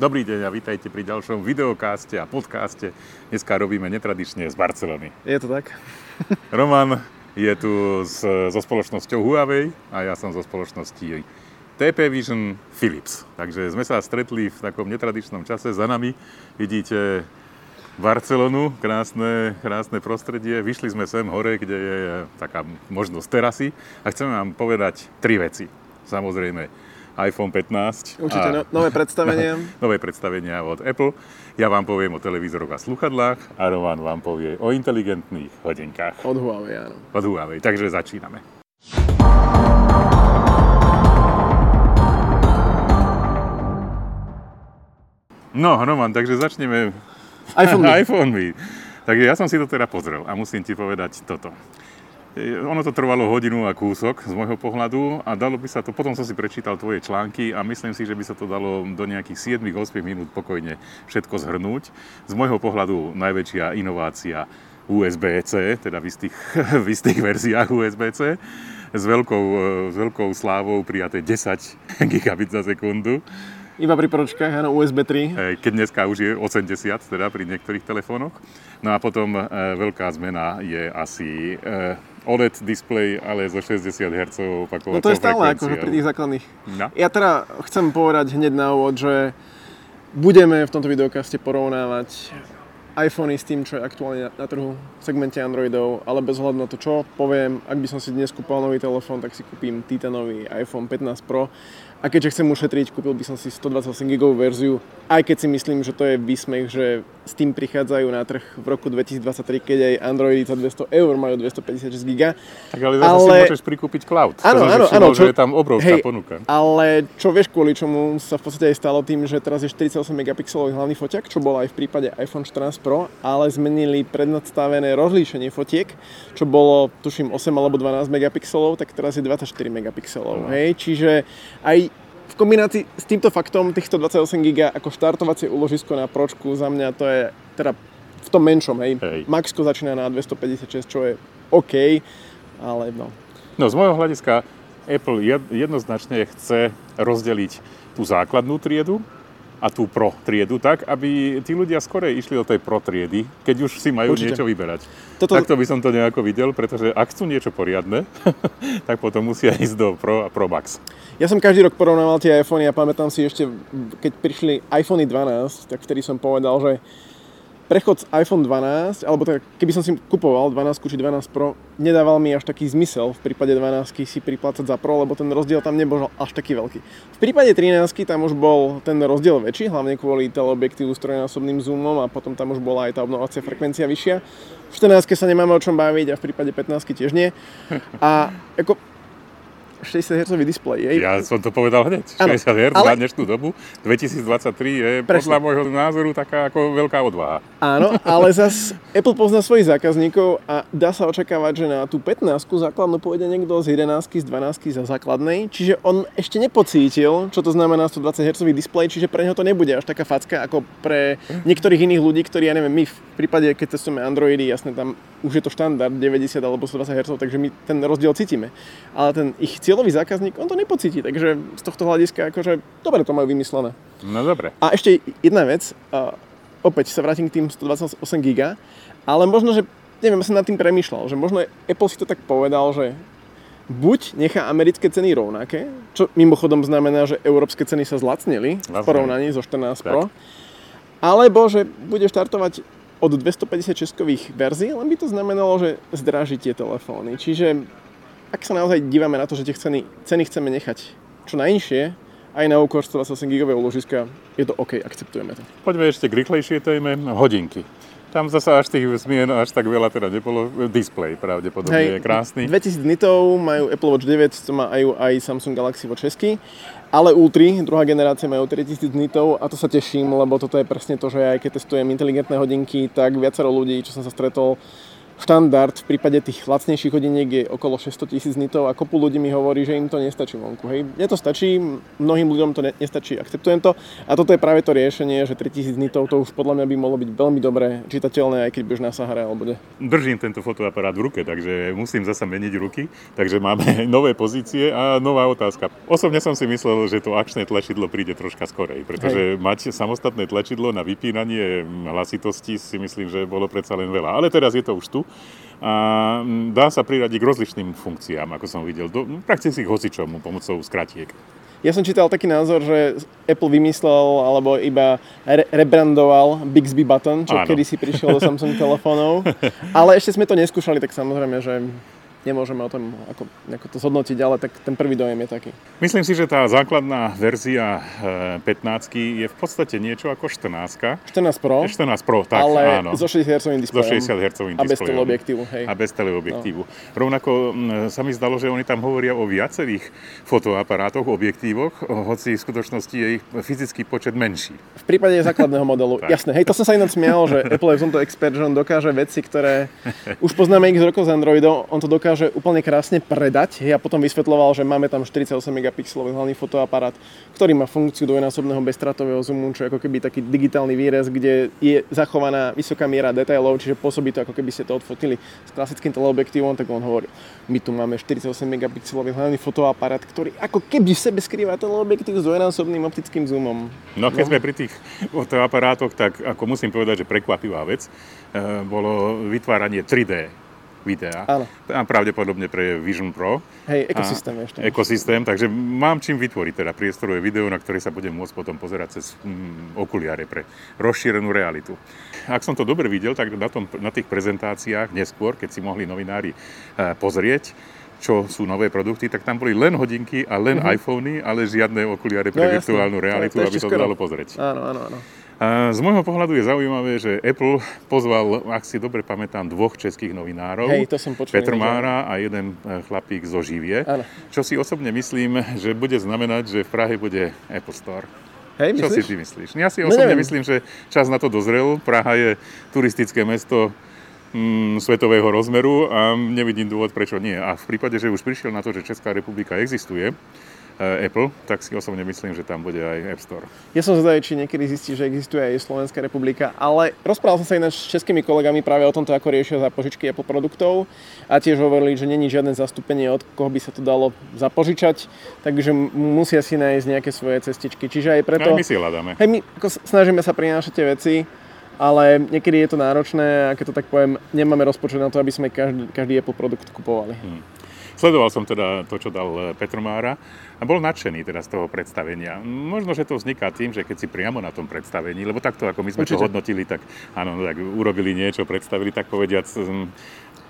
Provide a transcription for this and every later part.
Dobrý deň a vítajte pri ďalšom videokáste a podcaste. Dneska robíme netradične z Barcelony. Je to tak? Roman je tu s, so spoločnosťou Huawei a ja som zo spoločnosti TP Vision Philips. Takže sme sa stretli v takom netradičnom čase. Za nami vidíte Barcelonu, krásne, krásne prostredie. Vyšli sme sem hore, kde je taká možnosť terasy a chceme vám povedať tri veci. Samozrejme, iPhone 15. Určite a, no, nové predstavenia. nové predstavenia od Apple. Ja vám poviem o televízoroch a sluchadlách a Roman vám povie o inteligentných hodinkách. Od Huawei, áno. Od Huawei, takže začíname. No, Roman, takže začneme iPhone. iPhone. Takže ja som si to teda pozrel a musím ti povedať toto. E, ono to trvalo hodinu a kúsok z môjho pohľadu a dalo by sa to, potom som si prečítal tvoje články a myslím si, že by sa to dalo do nejakých 7-8 minút pokojne všetko zhrnúť. Z môjho pohľadu najväčšia inovácia USB-C, teda v istých, v istých verziách USB-C, s veľkou, e, s veľkou slávou prijaté 10 gigabit za sekundu. Iba pri poručkách, áno, USB 3. Keď dneska už je 80, teda pri niektorých telefónoch. No a potom veľká zmena je asi OLED display, ale zo 60 Hz opakovacou No to je stále akože pri tých základných. No. Ja teda chcem povedať hneď na úvod, že budeme v tomto videokaste porovnávať iPhony s tým, čo je aktuálne na, na trhu v segmente Androidov, ale bez hľadu na to, čo poviem, ak by som si dnes kúpal nový telefón, tak si kúpim titanový iPhone 15 Pro a keďže chcem ušetriť, kúpil by som si 128 GB verziu, aj keď si myslím, že to je výsmech, že s tým prichádzajú na trh v roku 2023, keď aj Androidy za 200 eur majú 256 GB. Tak ale zase ale... si môžeš prikúpiť cloud. Áno, áno, áno. Čo... Že je tam obrovská hej, ponuka. Ale čo vieš kvôli čomu sa v podstate aj stalo tým, že teraz je 48 megapixelový hlavný foťak, čo bol aj v prípade iPhone 14 Pro, ale zmenili prednastavené rozlíšenie fotiek, čo bolo tuším 8 alebo 12 megapixelov, tak teraz je 24 megapixelov. No. Hej, čiže aj v kombinácii s týmto faktom tých 128 GB ako štartovacie úložisko na pročku za mňa to je teda v tom menšom, hej. hej. Maxko začína na 256, čo je OK, ale no. No z môjho hľadiska Apple jednoznačne chce rozdeliť tú základnú triedu a tú pro triedu tak, aby tí ľudia skorej išli do tej pro triedy, keď už si majú Určite. niečo vyberať. Toto... Takto by som to nejako videl, pretože ak chcú niečo poriadne, tak potom musia ísť do Pro a Pro Max. Ja som každý rok porovnával tie iPhony a pamätám si ešte, keď prišli iPhony 12, tak vtedy som povedal, že prechod z iPhone 12, alebo tak, keby som si kupoval 12 či 12 Pro, nedával mi až taký zmysel v prípade 12 si priplácať za Pro, lebo ten rozdiel tam nebol až taký veľký. V prípade 13 tam už bol ten rozdiel väčší, hlavne kvôli teleobjektívu s trojnásobným zoomom a potom tam už bola aj tá obnovacia frekvencia vyššia. V 14 sa nemáme o čom baviť a v prípade 15 tiež nie. A ako 60 Hz displej. Jej. Ja som to povedal hneď. 60 Hz ale... na dnešnú dobu 2023 je Presne. podľa môjho názoru taká ako veľká odvaha. Áno, ale zas Apple pozná svojich zákazníkov a dá sa očakávať, že na tú 15 základnú pôjde niekto z 11 z 12 za základnej, čiže on ešte nepocítil, čo to znamená 120 Hz displej, čiže pre neho to nebude až taká facka ako pre niektorých iných ľudí, ktorí, ja neviem, my v prípade, keď testujeme Androidy, jasne tam už je to štandard 90 alebo 120 Hz, takže my ten rozdiel cítime. Ale ten ich cieľový zákazník, on to nepocíti, takže z tohto hľadiska akože dobre to majú vymyslené. No dobre. A ešte jedna vec, uh, opäť sa vrátim k tým 128 GB, ale možno, že neviem, som nad tým premýšľal, že možno Apple si to tak povedal, že buď nechá americké ceny rovnaké, čo mimochodom znamená, že európske ceny sa zlacnili v porovnaní so 14 Pro, alebo že bude štartovať od 256 verzií, len by to znamenalo, že zdraží tie telefóny. Čiže ak sa naozaj dívame na to, že tie ceny, ceny chceme nechať čo najnižšie, aj na úkor 128 GB úložiska, je to OK, akceptujeme to. Poďme ešte k rýchlejšie téme, hodinky. Tam zase až tých zmien až tak veľa teda nebolo. Display pravdepodobne Hej, je krásny. 2000 nitov majú Apple Watch 9, to majú aj Samsung Galaxy Watch 6. Ale Ultra, druhá generácia, majú 3000 nitov a to sa teším, lebo toto je presne to, že aj keď testujem inteligentné hodinky, tak viacero ľudí, čo som sa stretol, štandard v prípade tých lacnejších hodiniek je okolo 600 tisíc nitov a kopu ľudí mi hovorí, že im to nestačí vonku. Hej. Mne to stačí, mnohým ľuďom to ne, nestačí, akceptujem to a toto je práve to riešenie, že 3000 nitov to už podľa mňa by mohlo byť veľmi dobre čitateľné, aj keď budeš na Sahare alebo kde. Držím tento fotoaparát v ruke, takže musím zasa meniť ruky, takže máme nové pozície a nová otázka. Osobne som si myslel, že to akčné tlačidlo príde troška skorej, pretože Hej. mať samostatné tlačidlo na vypínanie hlasitosti si myslím, že bolo predsa len veľa. Ale teraz je to už tu a dá sa priradiť k rozličným funkciám, ako som videl, do prakticky hocičomu pomocou skratiek. Ja som čítal taký názor, že Apple vymyslel alebo iba re- rebrandoval Bixby Button, čo kedysi prišiel do Samsung telefónov. Ale ešte sme to neskúšali, tak samozrejme, že nemôžeme o tom ako, ako to zhodnotiť, ale tak ten prvý dojem je taký. Myslím si, že tá základná verzia 15 e, je v podstate niečo ako 14. 14 Pro. 14 Pro, tak ale áno. so 60 Hz displejom. So 60 Hz displejom. A bez teleobjektívu, hej. A bez teleobjektívu. No. Rovnako sa mi zdalo, že oni tam hovoria o viacerých fotoaparátoch, objektívoch, hoci v skutočnosti je ich fyzický počet menší. V prípade základného modelu, jasné. Hej, to som sa ináč smial, že Apple je v tomto expert, že on dokáže veci, ktoré už poznáme x rokov z Androidom, on to dokáže dokáže úplne krásne predať. Ja potom vysvetloval, že máme tam 48 megapixelový hlavný fotoaparát, ktorý má funkciu dvojnásobného bezstratového zoomu, čo je ako keby taký digitálny výrez, kde je zachovaná vysoká miera detailov, čiže pôsobí to ako keby ste to odfotili s klasickým teleobjektívom, tak on hovorí, my tu máme 48 megapixelový hlavný fotoaparát, ktorý ako keby v sebe skrýva teleobjektív s dvojnásobným optickým zoomom. No keď no. sme pri tých fotoaparátoch, tak ako musím povedať, že prekvapivá vec, e, bolo vytváranie 3D videa. Áno. A pravdepodobne pre Vision Pro. Hej, ekosystém ešte. Ekosystém, takže mám čím vytvoriť teda priestorové video, na ktoré sa budem môcť potom pozerať cez mm, okuliare pre rozšírenú realitu. Ak som to dobre videl, tak na, tom, na tých prezentáciách neskôr, keď si mohli novinári e, pozrieť, čo sú nové produkty, tak tam boli len hodinky a len uh-huh. iPhony, ale žiadne okuliare pre no, virtuálnu realitu, to aby to dalo pozrieť. Áno, áno, áno. A z môjho pohľadu je zaujímavé, že Apple pozval, ak si dobre pamätám, dvoch českých novinárov. Hej, to som počul. Petr Mára a jeden e, chlapík zo Živie. Áno. Čo si osobne myslím, že bude znamenať, že v Prahe bude Apple Store. Hej, Čo si ty myslíš? Ja si no osobne no, myslím, že čas na to dozrel. Praha je turistické mesto mm, svetového rozmeru a nevidím dôvod, prečo nie. A v prípade, že už prišiel na to, že Česká republika existuje, Apple, tak si osobne myslím, že tam bude aj App Store. Ja som zvedavý, či niekedy zistí, že existuje aj Slovenská republika, ale rozprával som sa ináč s českými kolegami práve o tomto, ako riešia za požičky Apple produktov a tiež hovorili, že není žiadne zastúpenie, od koho by sa to dalo zapožičať, takže musia si nájsť nejaké svoje cestičky. Čiže aj preto... Aj my si hľadáme. Hej, my ako snažíme sa prinášať tie veci, ale niekedy je to náročné a keď to tak poviem, nemáme rozpočet na to, aby sme každý, každý Apple produkt kupovali. Hmm. Sledoval som teda to, čo dal eh, Petr Mára a bol nadšený teda z toho predstavenia. Možno, že to vzniká tým, že keď si priamo na tom predstavení, lebo takto ako my sme Určite. to hodnotili, tak áno, tak urobili niečo, predstavili tak povediac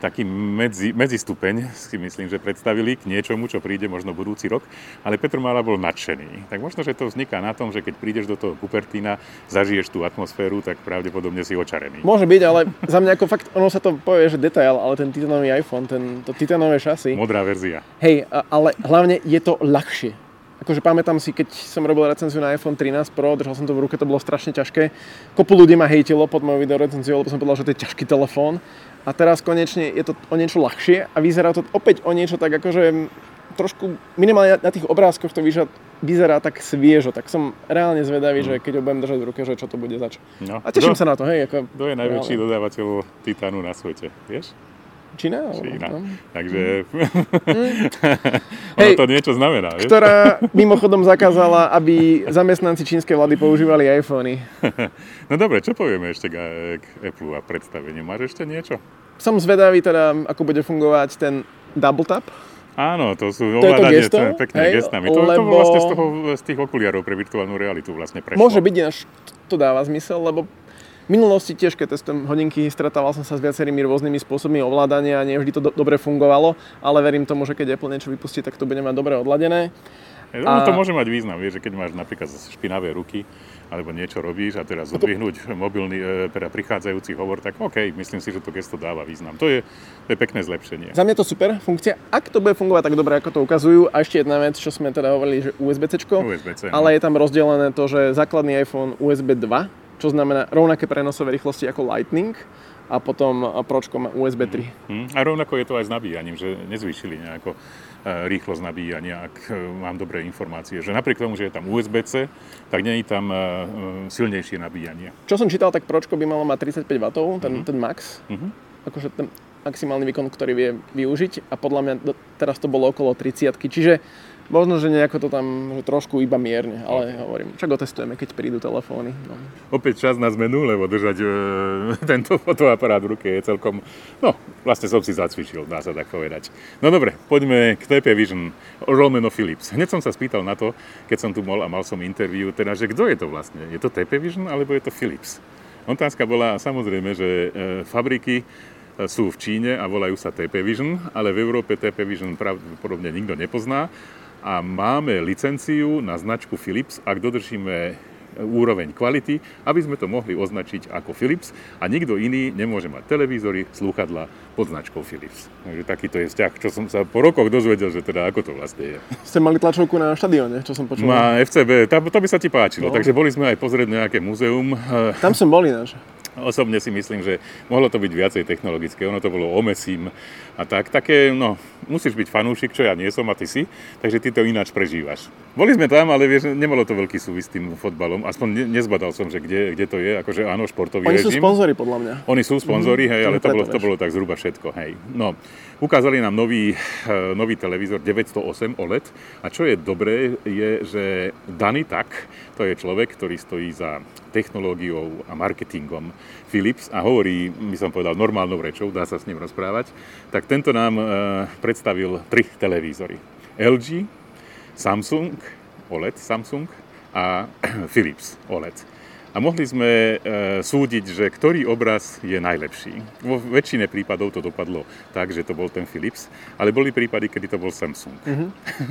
taký medzi, medzistupeň si myslím, že predstavili k niečomu, čo príde možno budúci rok, ale Petr Mála bol nadšený. Tak možno, že to vzniká na tom, že keď prídeš do toho Kupertína, zažiješ tú atmosféru, tak pravdepodobne si očarený. Môže byť, ale za mňa ako fakt, ono sa to povie, že detail, ale ten titanový iPhone, ten, to titanové šasy. Modrá verzia. Hej, ale hlavne je to ľahšie. Akože pamätám si, keď som robil recenziu na iPhone 13 Pro, držal som to v ruke, to bolo strašne ťažké. Kopu ľudí ma hejtilo pod mojou video recenziou, lebo som povedal, že to je ťažký telefón a teraz konečne je to o niečo ľahšie a vyzerá to opäť o niečo tak akože trošku, minimálne na tých obrázkoch to vyžad, vyzerá tak sviežo, tak som reálne zvedavý, mm. že keď ho budem držať v ruke, že čo to bude zač. No. A teším do, sa na to, hej. Ako, kto je najväčší reálne. dodávateľ titánu na svete, vieš? Čína? Čína. No. Takže mm. ono Hej, to niečo znamená. Vieš? Ktorá mimochodom zakázala, aby zamestnanci čínskej vlády používali iPhony. no dobre, čo povieme ešte k, k Apple a predstaveniu? Máš ešte niečo? Som zvedavý teda, ako bude fungovať ten double tap. Áno, to sú ovládanie to pekné hej, gestami. To, lebo... to vlastne z, toho, z tých okuliarov pre virtuálnu realitu vlastne prešlo. Môže byť, ináč to dáva zmysel, lebo v minulosti tiež, keď testujem hodinky, stretával som sa s viacerými rôznymi spôsobmi ovládania a nie vždy to do- dobre fungovalo, ale verím tomu, že keď Apple niečo vypustí, tak to bude mať dobre odladené. No, a... to môže mať význam, vieš, že keď máš napríklad špinavé ruky, alebo niečo robíš a teraz odvihnúť mobilný, e, teda prichádzajúci hovor, tak OK, myslím si, že to gesto dáva význam. To je, to je pekné zlepšenie. Za mňa to super funkcia. Ak to bude fungovať tak dobre, ako to ukazujú, a ešte jedna vec, čo sme teda hovorili, že USB-C, USB-C ale no. je tam rozdelené to, že základný iPhone USB 2 čo znamená rovnaké prenosové rýchlosti ako Lightning a potom Pročko má USB 3. Hm. A rovnako je to aj s nabíjaním, že nezvýšili nejako e, rýchlosť nabíjania, ak e, mám dobré informácie. Že napriek tomu, že je tam USB-C, tak je tam e, silnejšie nabíjanie. Čo som čítal, tak Pročko by malo mať 35 W, ten, mm-hmm. ten max. Mm-hmm. Akože ten maximálny výkon, ktorý vie využiť a podľa mňa teraz to bolo okolo 30 Čiže Možno, že nejako to tam že trošku iba mierne, ale hovorím, čak otestujeme, keď prídu telefóny. No. Opäť čas na zmenu, lebo držať e, tento fotoaparát v ruke je celkom, no vlastne som si zacvičil, dá sa tak povedať. No dobre, poďme k TP Vision Romano Philips. Hneď som sa spýtal na to, keď som tu bol a mal som interviu, teda, že kto je to vlastne? Je to TP Vision alebo je to Philips? Otázka bola samozrejme, že e, fabriky e, sú v Číne a volajú sa TP Vision, ale v Európe TP Vision pravdepodobne nikto nepozná a máme licenciu na značku Philips, ak dodržíme úroveň kvality, aby sme to mohli označiť ako Philips a nikto iný nemôže mať televízory, slúchadla pod značkou Philips. Takže takýto je vzťah, čo som sa po rokoch dozvedel, že teda ako to vlastne je. Ste mali tlačovku na štadióne, čo som počul. Na FCB, to, to by sa ti páčilo, no. takže boli sme aj pozrieť nejaké múzeum. Tam som bol ináč. Osobne si myslím, že mohlo to byť viacej technologické. Ono to bolo omesím a tak. Také, no, musíš byť fanúšik, čo ja nie som a ty si, takže ty to ináč prežívaš. Boli sme tam, ale vieš, nemalo to veľký súvis s tým fotbalom. Aspoň ne, nezbadal som, že kde, kde to je. Akože áno, športový Oni režim. sú sponzori, podľa mňa. Oni sú sponzori, mm, hej, ale to bolo, to bolo tak zhruba všetko, hej. No, ukázali nám nový, uh, nový televízor 908 OLED a čo je dobré, je, že daný tak, to je človek, ktorý stojí za technológiou a marketingom Philips a hovorí, by som povedal, normálnou rečou, dá sa s ním rozprávať, tak tento nám e, predstavil tri televízory. LG, Samsung, OLED Samsung a Philips OLED a mohli sme e, súdiť, že ktorý obraz je najlepší. Vo väčšine prípadov to dopadlo tak, že to bol ten Philips, ale boli prípady, kedy to bol Samsung. Mm-hmm.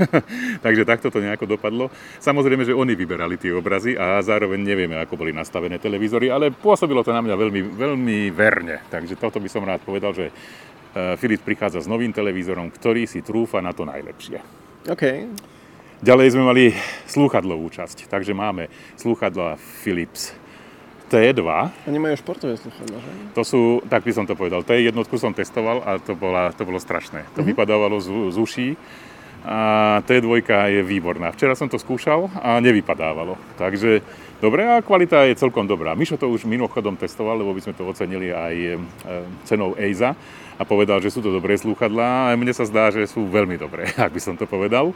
Takže takto to nejako dopadlo. Samozrejme, že oni vyberali tie obrazy a zároveň nevieme, ako boli nastavené televízory, ale pôsobilo to na mňa veľmi, veľmi verne. Takže toto by som rád povedal, že e, Philips prichádza s novým televízorom, ktorý si trúfa na to najlepšie. OK. Ďalej sme mali slúchadlovú časť, takže máme slúchadla Philips T2. Oni majú športové slúchadla, že? To sú, tak by som to povedal, T1 som testoval a to, bola, to bolo strašné. To uh-huh. vypadávalo z, z uší a T2 je výborná. Včera som to skúšal a nevypadávalo. Takže dobre a kvalita je celkom dobrá. Mišo to už mimochodom testoval, lebo by sme to ocenili aj e, cenou EIZA a povedal, že sú to dobré slúchadlá a mne sa zdá, že sú veľmi dobré, ak by som to povedal.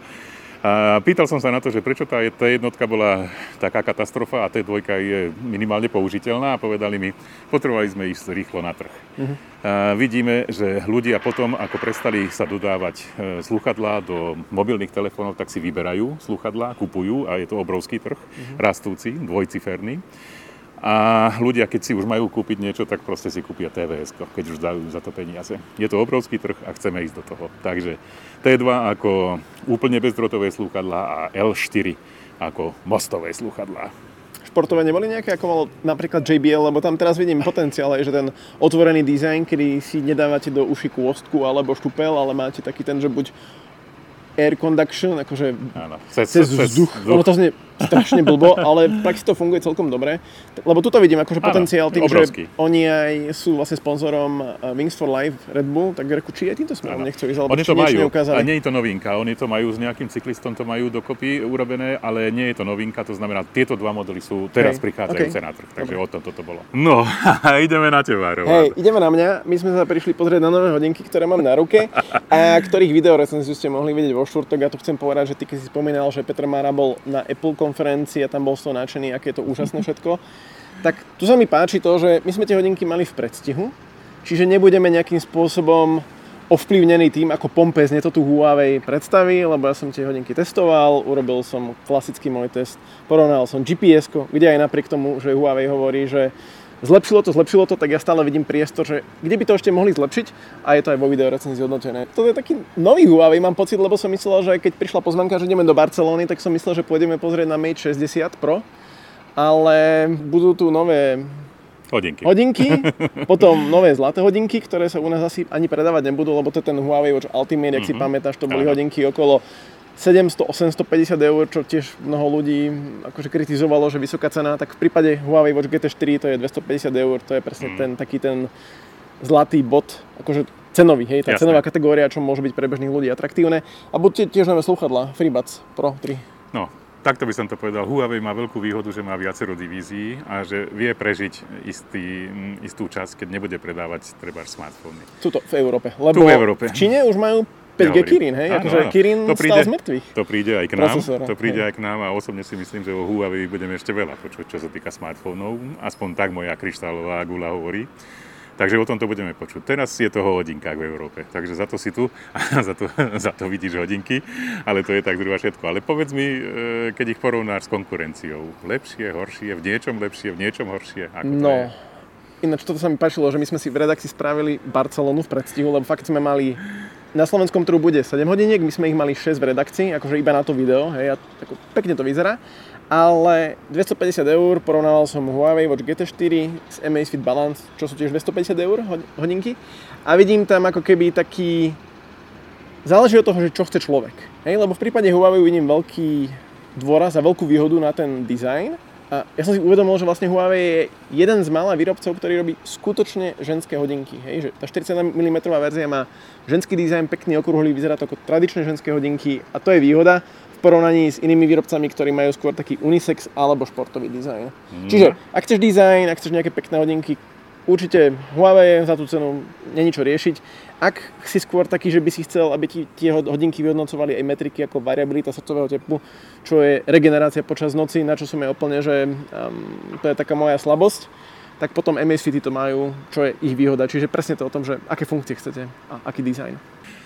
A pýtal som sa na to, že prečo tá T1 bola taká katastrofa a T2 je minimálne použiteľná a povedali mi, potrebovali sme ísť rýchlo na trh. Uh-huh. A vidíme, že ľudia potom, ako prestali sa dodávať e, sluchadlá do mobilných telefónov, tak si vyberajú sluchadlá, kupujú a je to obrovský trh, uh-huh. rastúci, dvojciferný. A ľudia, keď si už majú kúpiť niečo, tak proste si kúpia TVS, keď už dajú za to peniaze. Je to obrovský trh a chceme ísť do toho. Takže T2 ako úplne bezdrotové slúchadlá a L4 ako mostové slúchadlá športové neboli nejaké, ako mal napríklad JBL, lebo tam teraz vidím potenciál, že ten otvorený dizajn, kedy si nedávate do uši kôstku alebo štupel, ale máte taký ten, že buď air conduction, akože Áno, cez, cez, cez vzduch. vzduch. Ono to znie strašne blbo, ale v praxi to funguje celkom dobre. Lebo tuto vidím akože potenciál tým, obrovský. že oni aj sú vlastne sponzorom uh, Wings for Life Red Bull, tak reku, či aj týmto smerom nechcú ísť, alebo oni to majú, neukázali. A nie je to novinka, oni to majú s nejakým cyklistom, to majú dokopy urobené, ale nie je to novinka, to znamená, tieto dva modely sú teraz okay. prichádzajúce okay. na trh, takže Dobre. o tom toto bolo. No, ideme na teba, Roman. Hej, ideme na mňa, my sme sa prišli pozrieť na nové hodinky, ktoré mám na ruke a ktorých videorecenziu ste mohli vidieť vo štvrtok. Ja to chcem povedať, že ty keď si spomínal, že Petr Mára bol na Apple konferencii a tam bol toho nadšený, aké je to úžasné všetko. Tak tu sa mi páči to, že my sme tie hodinky mali v predstihu, čiže nebudeme nejakým spôsobom ovplyvnený tým, ako pompezne to tu Huawei predstaví, lebo ja som tie hodinky testoval, urobil som klasický môj test, porovnal som GPS, kde aj napriek tomu, že Huawei hovorí, že zlepšilo to, zlepšilo to, tak ja stále vidím priestor, že kde by to ešte mohli zlepšiť a je to aj vo videorecenzii hodnotené. To je taký nový Huawei, mám pocit, lebo som myslel, že keď prišla pozvanka, že ideme do Barcelony, tak som myslel, že pôjdeme pozrieť na Mate 60 Pro, ale budú tu nové hodinky. hodinky, potom nové zlaté hodinky, ktoré sa u nás asi ani predávať nebudú, lebo to je ten Huawei Watch Ultimate, mm-hmm. ak si mhm. pamätáš, to boli hodinky okolo 700-850 eur, čo tiež mnoho ľudí akože kritizovalo, že vysoká cena, tak v prípade Huawei Watch GT4 to je 250 eur, to je presne mm. ten taký ten zlatý bod, akože cenový, hej, tá Jasné. cenová kategória, čo môže byť pre bežných ľudí atraktívne. A buďte tiež nové sluchadla, FreeBuds Pro 3. No, takto by som to povedal. Huawei má veľkú výhodu, že má viacero divízií a že vie prežiť istý, istú časť, keď nebude predávať treba smartfóny. Tuto v Európe. Lebo Tu v Európe. v Číne už majú 5G hovorím. Kirin, hej? Áno, akože áno. Kirin To stal príde- z mŕtvych. To príde aj k nám, Procesor, to príde hej. aj k nám a osobne si myslím, že o Huawei budeme ešte veľa počuť, čo sa týka smartfónov. Aspoň tak moja kryštálová gula hovorí. Takže o tomto budeme počuť. Teraz je toho o hodinkách v Európe, takže za to si tu a za to, za to vidíš hodinky, ale to je tak zhruba všetko. Ale povedz mi, e, keď ich porovnáš s konkurenciou, lepšie, horšie, v niečom lepšie, v niečom horšie, ako to je? No, ináč toto sa mi páčilo, že my sme si v redakcii spravili Barcelonu v predstihu, lebo fakt sme mali na slovenskom trhu bude 7 hodiniek, my sme ich mali 6 v redakcii, akože iba na to video, hej, a tako, pekne to vyzerá. Ale 250 eur, porovnával som Huawei Watch GT4 s Amazfit Balance, čo sú tiež 250 eur hod- hodinky. A vidím tam ako keby taký... Záleží od toho, že čo chce človek. Hej, lebo v prípade Huawei vidím veľký dôraz a veľkú výhodu na ten dizajn. A ja som si uvedomil, že vlastne Huawei je jeden z mála výrobcov, ktorý robí skutočne ženské hodinky. Hej, že tá 40 mm verzia má ženský dizajn, pekný okrúhlý, vyzerá to ako tradičné ženské hodinky a to je výhoda v porovnaní s inými výrobcami, ktorí majú skôr taký unisex alebo športový dizajn. Čiže ak chceš dizajn, ak chceš nejaké pekné hodinky, určite Huawei za tú cenu není čo riešiť. Ak si skôr taký, že by si chcel, aby ti tie hod- hodinky vyhodnocovali aj metriky ako variabilita srdcového tepu, čo je regenerácia počas noci, na čo som ja úplne, že um, to je taká moja slabosť, tak potom Amazfity to majú, čo je ich výhoda. Čiže presne to o tom, že aké funkcie chcete a aký dizajn.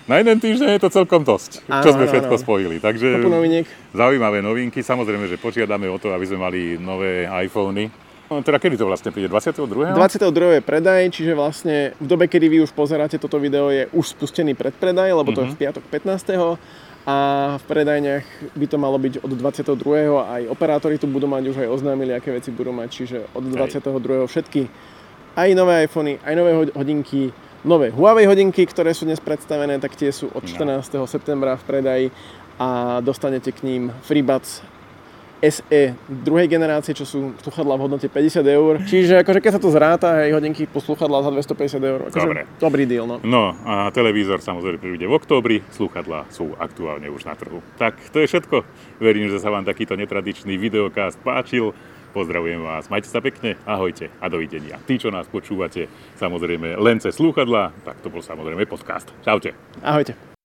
Na jeden týždeň je to celkom dosť, Áno, čo sme áno, všetko áno. spojili. Takže noviniek. zaujímavé novinky. Samozrejme, že požiadame o to, aby sme mali nové iPhony. No, teda kedy to vlastne príde? 22. 22. je predaj, čiže vlastne v dobe, kedy vy už pozeráte toto video, je už spustený predpredaj, lebo to je v piatok 15. A v predajniach by to malo byť od 22. a aj operátori tu budú mať už aj oznámili, aké veci budú mať, čiže od 22. všetky aj nové iPhony, aj nové ho- hodinky, nové Huawei hodinky, ktoré sú dnes predstavené, tak tie sú od 14. septembra v predaji a dostanete k ním FreeBuds SE druhej generácie, čo sú sluchadlá v hodnote 50 eur. Čiže akože keď sa to zráta, hej, hodinky po sluchadlá za 250 eur, akože Dobre. dobrý deal, no. No a televízor samozrejme príde v októbri, slúchadlá sú aktuálne už na trhu. Tak to je všetko. Verím, že sa vám takýto netradičný videokast páčil. Pozdravujem vás, majte sa pekne, ahojte a dovidenia. Tí, čo nás počúvate, samozrejme len cez slúchadlá, tak to bol samozrejme podcast. Čaute. Ahojte.